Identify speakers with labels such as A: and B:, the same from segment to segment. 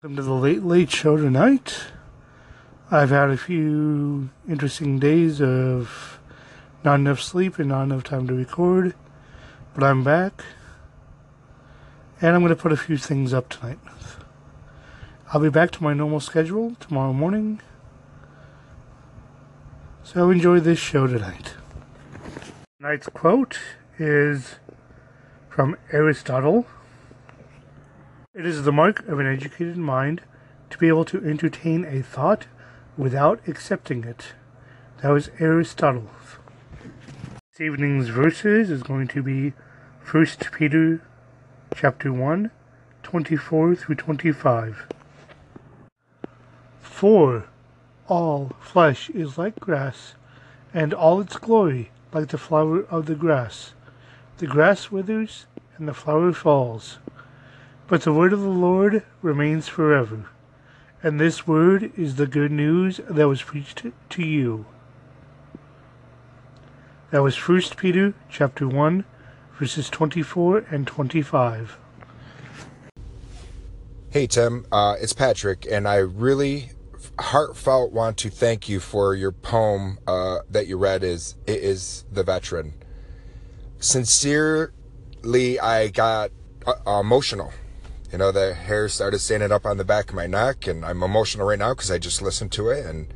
A: Welcome to the Late Late Show tonight. I've had a few interesting days of not enough sleep and not enough time to record, but I'm back. And I'm going to put a few things up tonight. I'll be back to my normal schedule tomorrow morning. So enjoy this show tonight. Tonight's quote is from Aristotle. It is the mark of an educated mind to be able to entertain a thought without accepting it. That was Aristotle. This evening's verses is going to be 1 Peter chapter 1, 24 through 25. For all flesh is like grass, and all its glory like the flower of the grass. The grass withers, and the flower falls but the word of the Lord remains forever. And this word is the good news that was preached to you. That was 1 Peter chapter 1 verses 24 and 25.
B: Hey Tim, uh, it's Patrick, and I really heartfelt want to thank you for your poem uh, that you read. Is it is the veteran? Sincerely, I got uh, emotional you know, the hair started standing up on the back of my neck, and I'm emotional right now because I just listened to it. And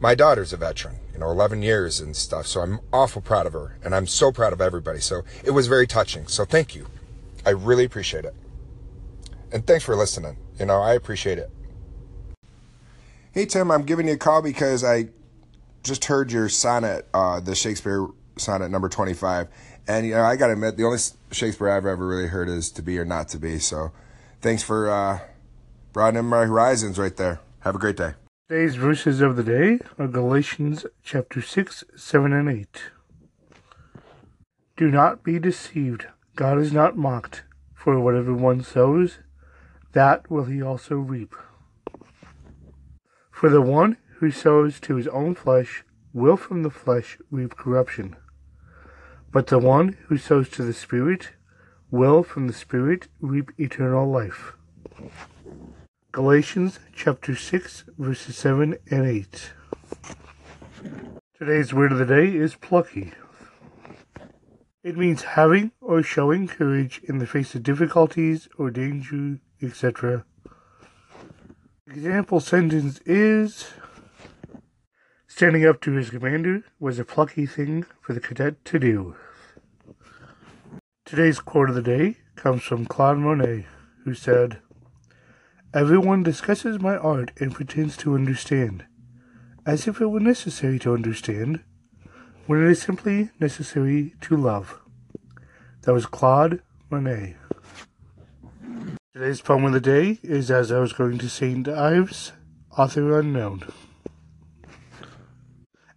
B: my daughter's a veteran, you know, 11 years and stuff. So I'm awful proud of her, and I'm so proud of everybody. So it was very touching. So thank you. I really appreciate it. And thanks for listening. You know, I appreciate it. Hey, Tim, I'm giving you a call because I just heard your sonnet, uh, the Shakespeare sonnet number 25. And, you know, I got to admit, the only Shakespeare I've ever really heard is To Be or Not to Be. So thanks for uh, broadening my horizons right there. Have a great day.
A: Today's verses of the day are Galatians chapter 6, 7, and 8. Do not be deceived. God is not mocked, for whatever one sows, that will he also reap. For the one who sows to his own flesh will from the flesh reap corruption. But the one who sows to the Spirit will from the Spirit reap eternal life. Galatians chapter 6, verses 7 and 8. Today's word of the day is plucky. It means having or showing courage in the face of difficulties or danger, etc. Example sentence is Standing up to his commander was a plucky thing for the cadet to do. Today's quote of the day comes from Claude Monet, who said, Everyone discusses my art and pretends to understand, as if it were necessary to understand, when it is simply necessary to love. That was Claude Monet. Today's poem of the day is As I Was Going to St. Ives, author unknown.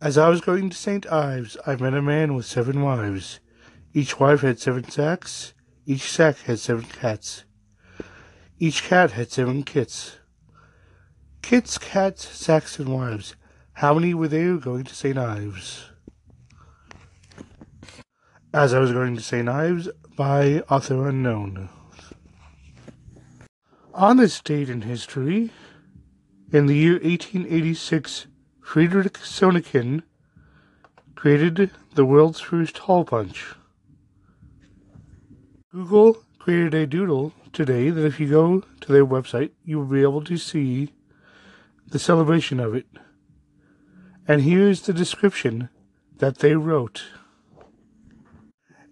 A: As I was going to St. Ives, I met a man with seven wives. Each wife had seven sacks. Each sack had seven cats. Each cat had seven kits. Kits, cats, sacks, and wives. How many were there going to St. Ives? As I was going to St. Ives by author unknown. On this date in history, in the year 1886, Friedrich Soennecken created the world's first hole punch. Google created a doodle today that if you go to their website, you will be able to see the celebration of it. And here's the description that they wrote.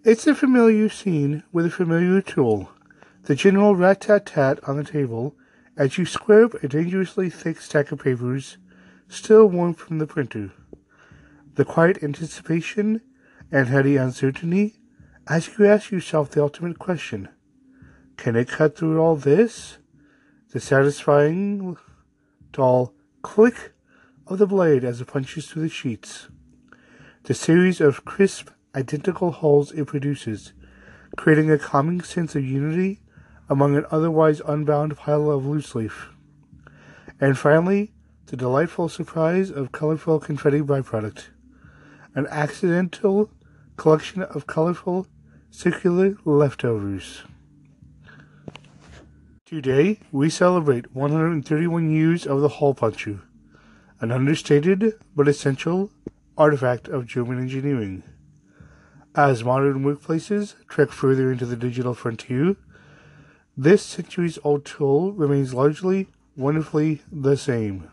A: It's a familiar scene with a familiar tool. The general rat tat tat on the table as you square up a dangerously thick stack of papers, still warm from the printer. The quiet anticipation and heady uncertainty as you ask yourself the ultimate question can it cut through all this? The satisfying dull click of the blade as it punches through the sheets. The series of crisp, identical holes it produces, creating a calming sense of unity among an otherwise unbound pile of loose leaf. And finally, the delightful surprise of colorful confetti byproduct. An accidental collection of colorful circular leftovers. Today, we celebrate 131 years of the hole puncher, an understated but essential artifact of German engineering. As modern workplaces trek further into the digital frontier, this centuries old tool remains largely wonderfully the same.